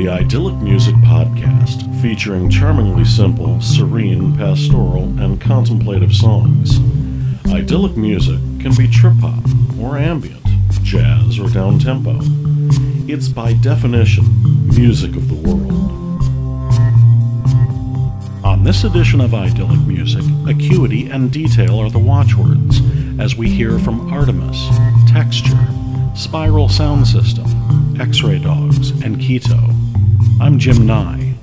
the Idyllic Music Podcast, featuring charmingly simple, serene, pastoral, and contemplative songs. Idyllic music can be trip hop or ambient, jazz or down tempo. It's by definition music of the world. On this edition of Idyllic Music, acuity and detail are the watchwords as we hear from Artemis, Texture, Spiral Sound System, X Ray Dogs, and Keito. I'm Jim Nye.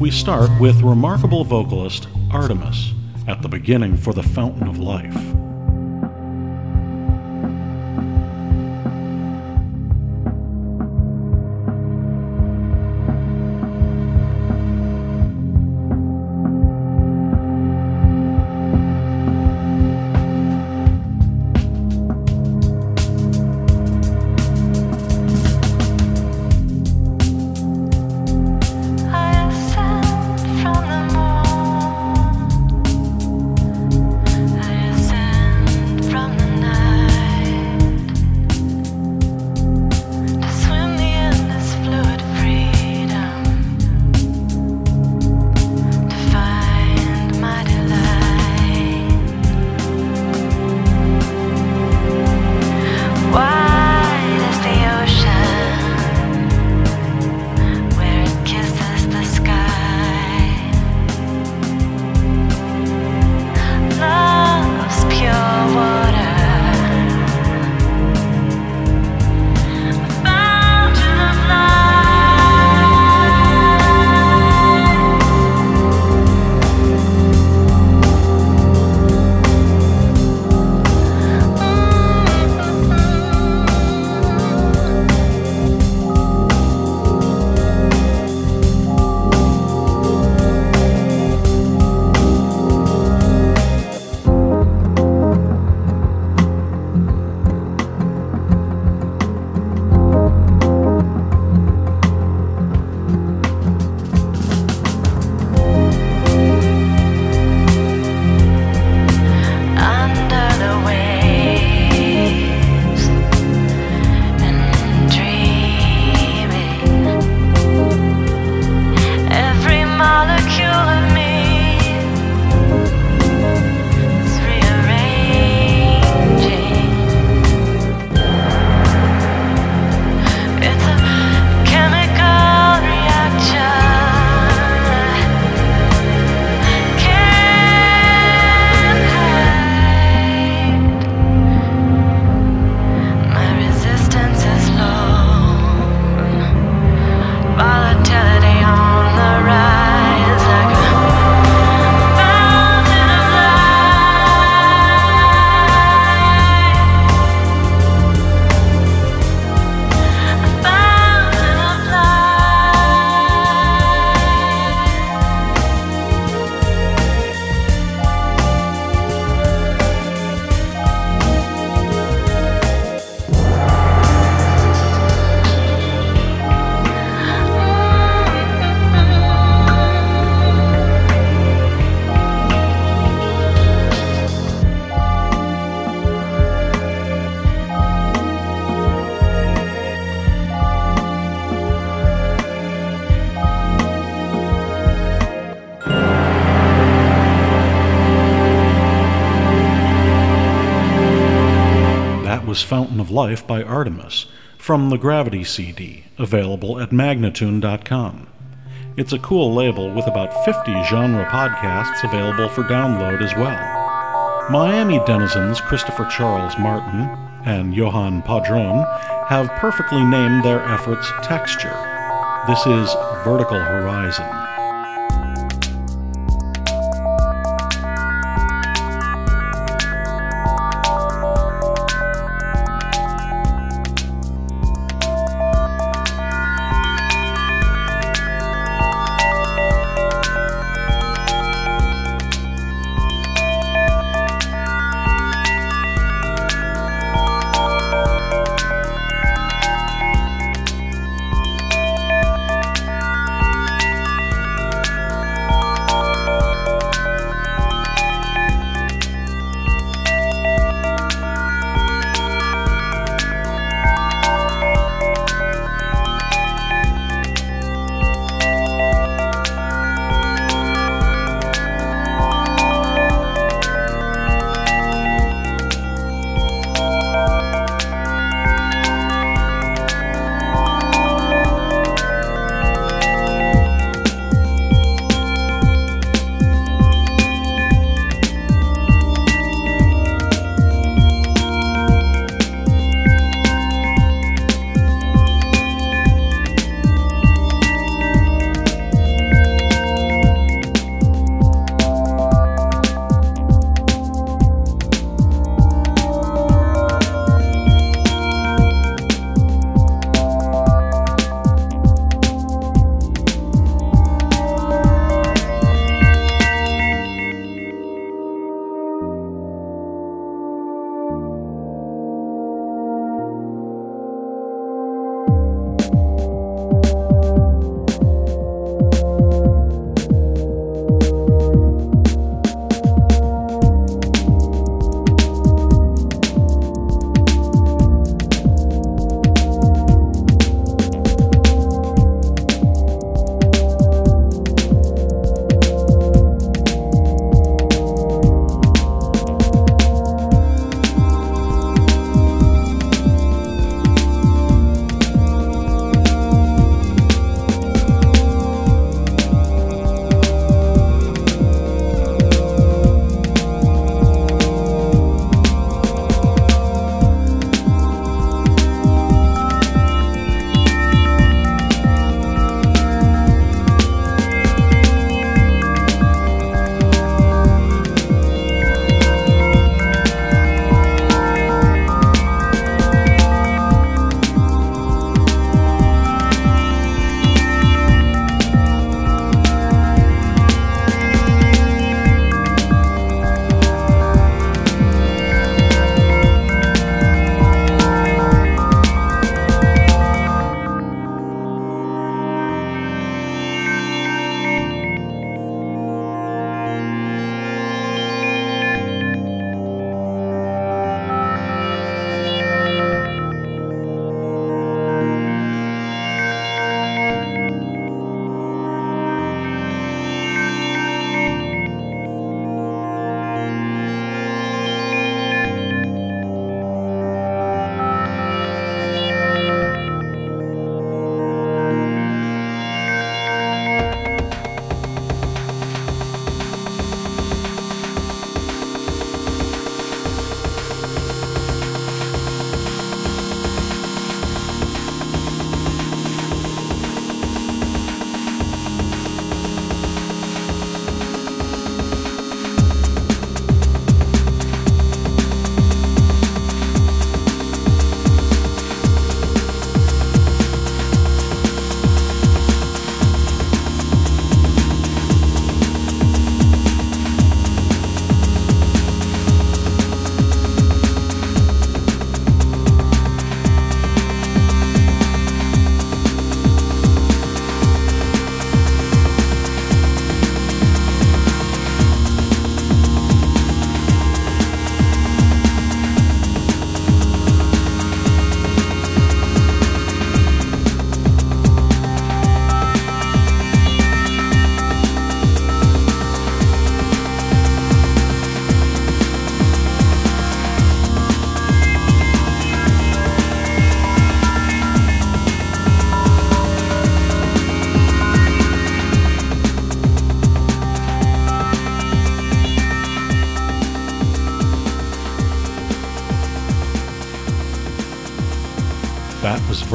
We start with remarkable vocalist Artemis at the beginning for The Fountain of Life. Life by Artemis from the Gravity CD, available at Magnatune.com. It's a cool label with about 50 genre podcasts available for download as well. Miami denizens Christopher Charles Martin and Johan Padron have perfectly named their efforts Texture. This is Vertical Horizon.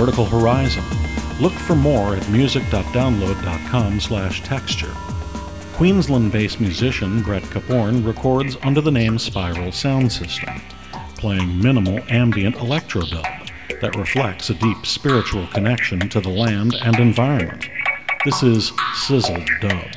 Vertical Horizon. Look for more at music.download.com slash texture. Queensland-based musician Brett Caporn records under the name Spiral Sound System, playing minimal ambient electrodub that reflects a deep spiritual connection to the land and environment. This is Sizzled Dub.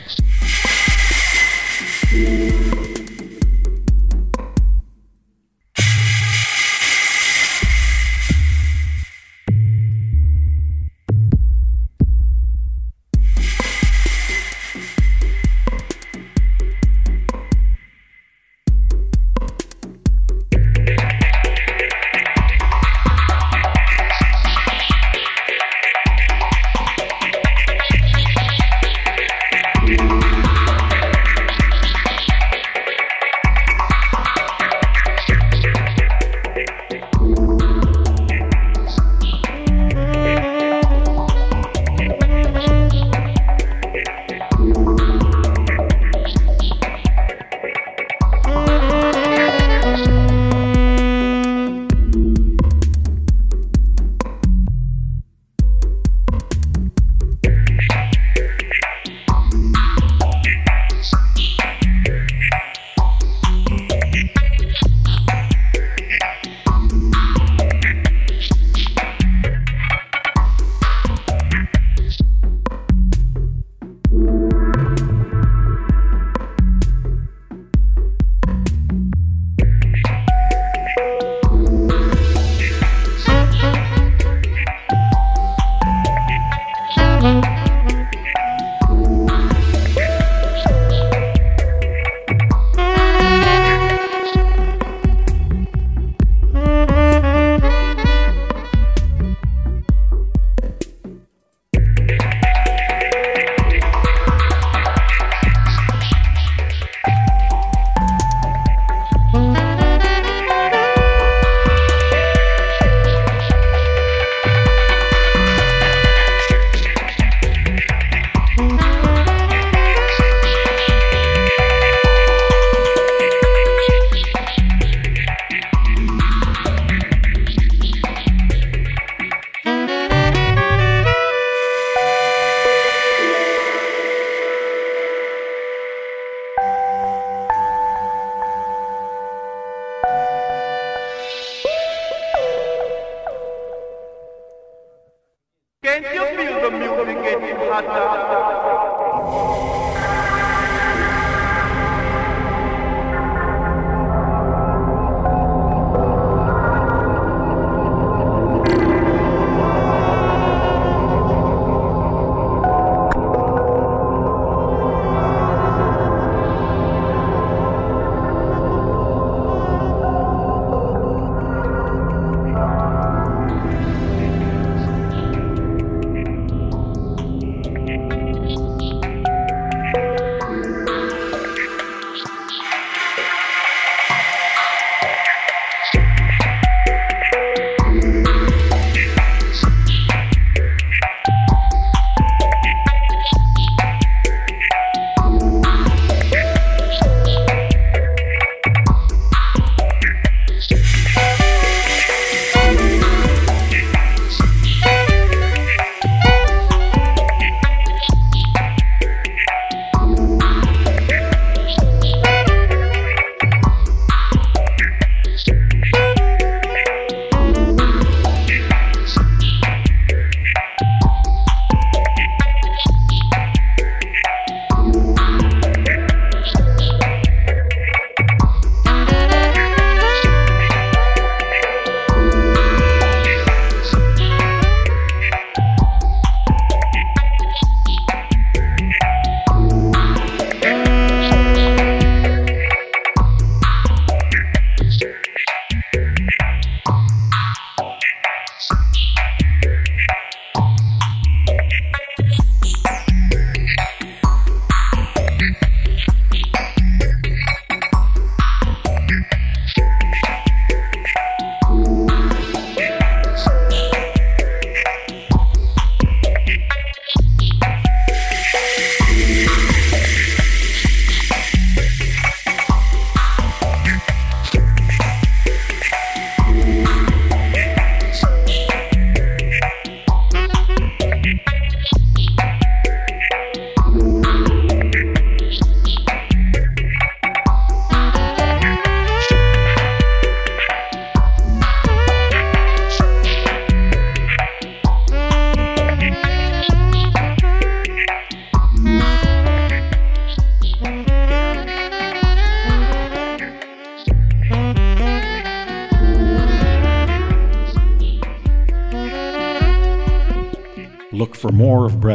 Can't you feel the music getting hotter?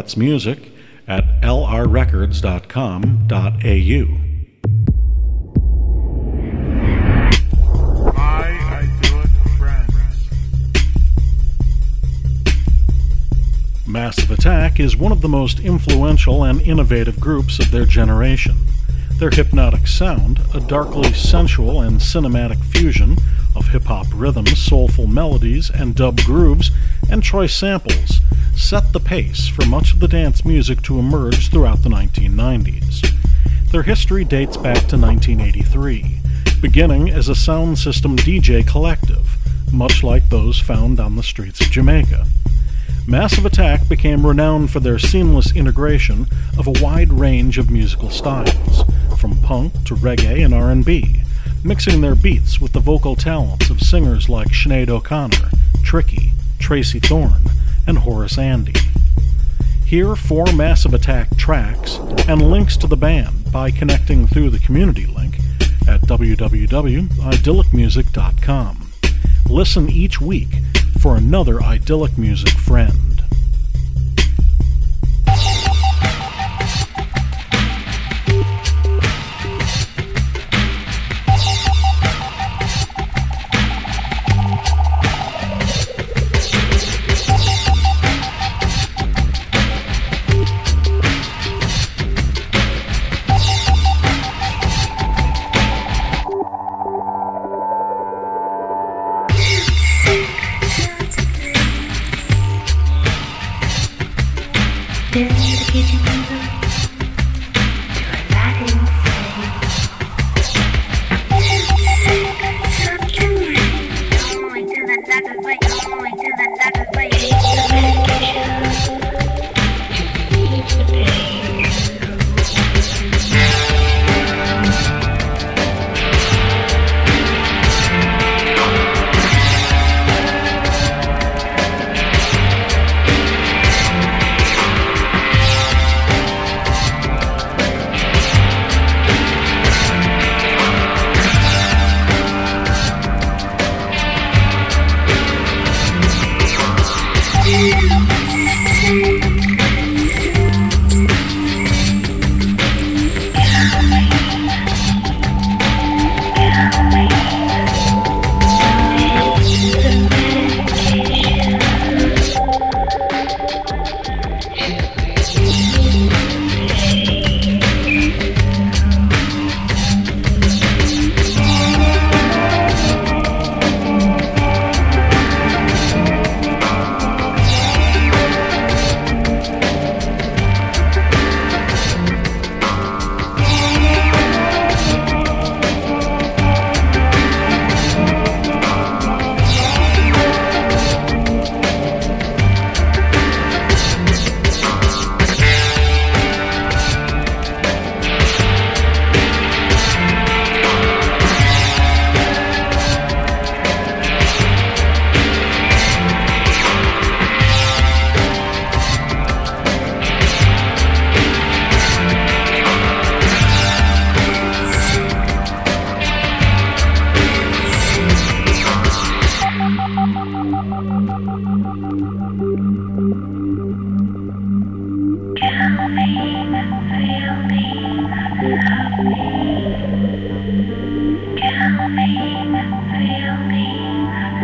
Brett's music at lrrecords.com.au. My idyllic friends. Massive Attack is one of the most influential and innovative groups of their generation. Their hypnotic sound, a darkly sensual and cinematic fusion of hip hop rhythms, soulful melodies, and dub grooves, and choice samples, set the pace for much of the dance music to emerge throughout the 1990s. Their history dates back to 1983, beginning as a sound system DJ collective, much like those found on the streets of Jamaica. Massive Attack became renowned for their seamless integration of a wide range of musical styles, from punk to reggae and R&B, mixing their beats with the vocal talents of singers like Sinead O'Connor, Tricky, Tracey Thorn, and Horace Andy. Hear four Massive Attack tracks and links to the band by connecting through the community link at www.idyllicmusic.com. Listen each week for another idyllic music friend. There's the kitchen.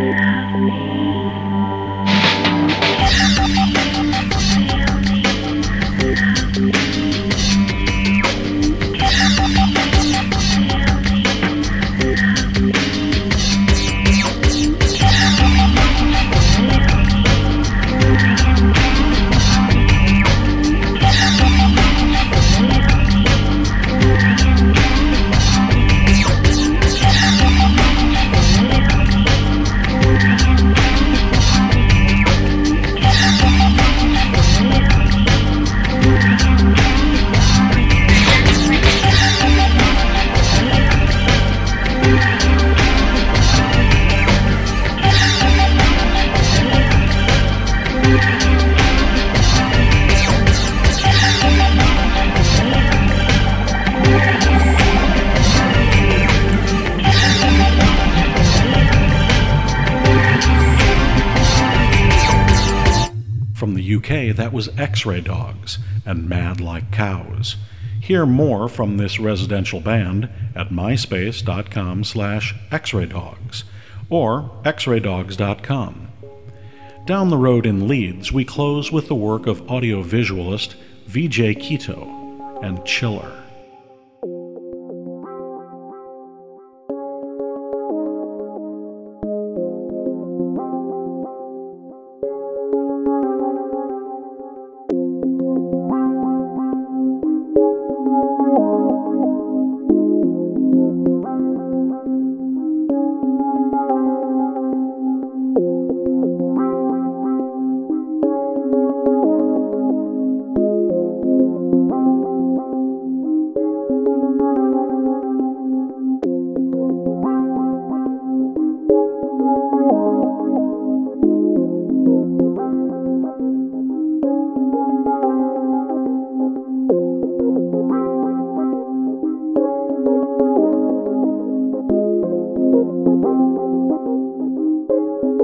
have me. That was X Ray Dogs and Mad Like Cows. Hear more from this residential band at myspace.com slash xraydogs or xraydogs.com. Down the road in Leeds, we close with the work of audiovisualist VJ Keito and Chiller.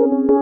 Hear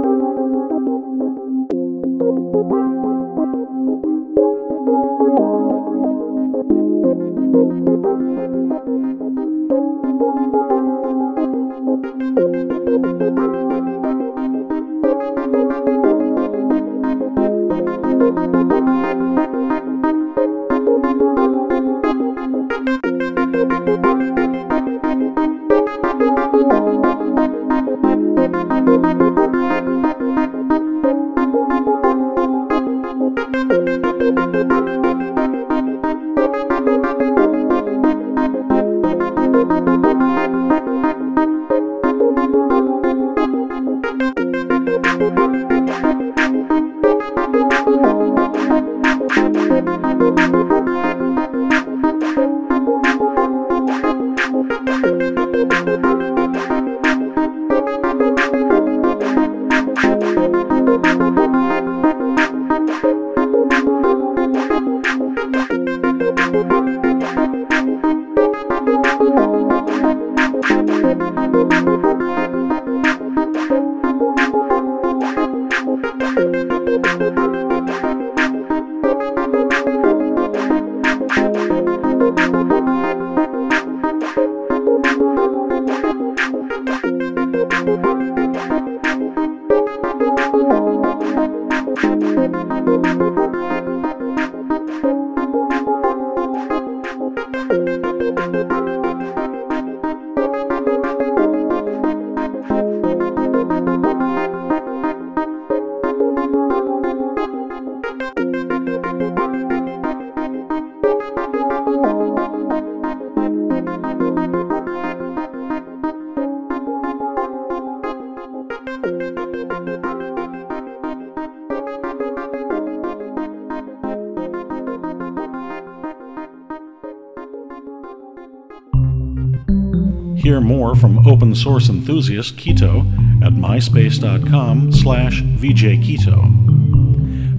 open source enthusiast Keito at myspace.com slash vjkeito.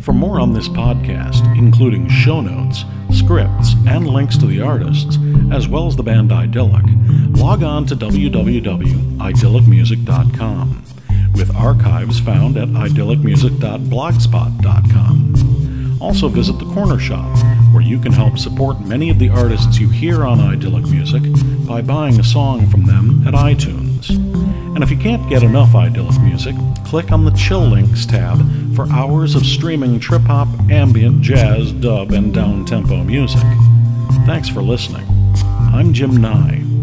For more on this podcast, including show notes, scripts, and links to the artists, as well as the band Idyllic, log on to www.idyllicmusic.com, with archives found at idyllicmusic.blogspot.com. Also visit the Corner Shop, where you can help support many of the artists you hear on Idyllic Music by buying a song from them at iTunes. And if you can't get enough Idyllic Music, click on the Chill Links tab for hours of streaming trip hop, ambient, jazz, dub, and down tempo music. Thanks for listening. I'm Jim Nye.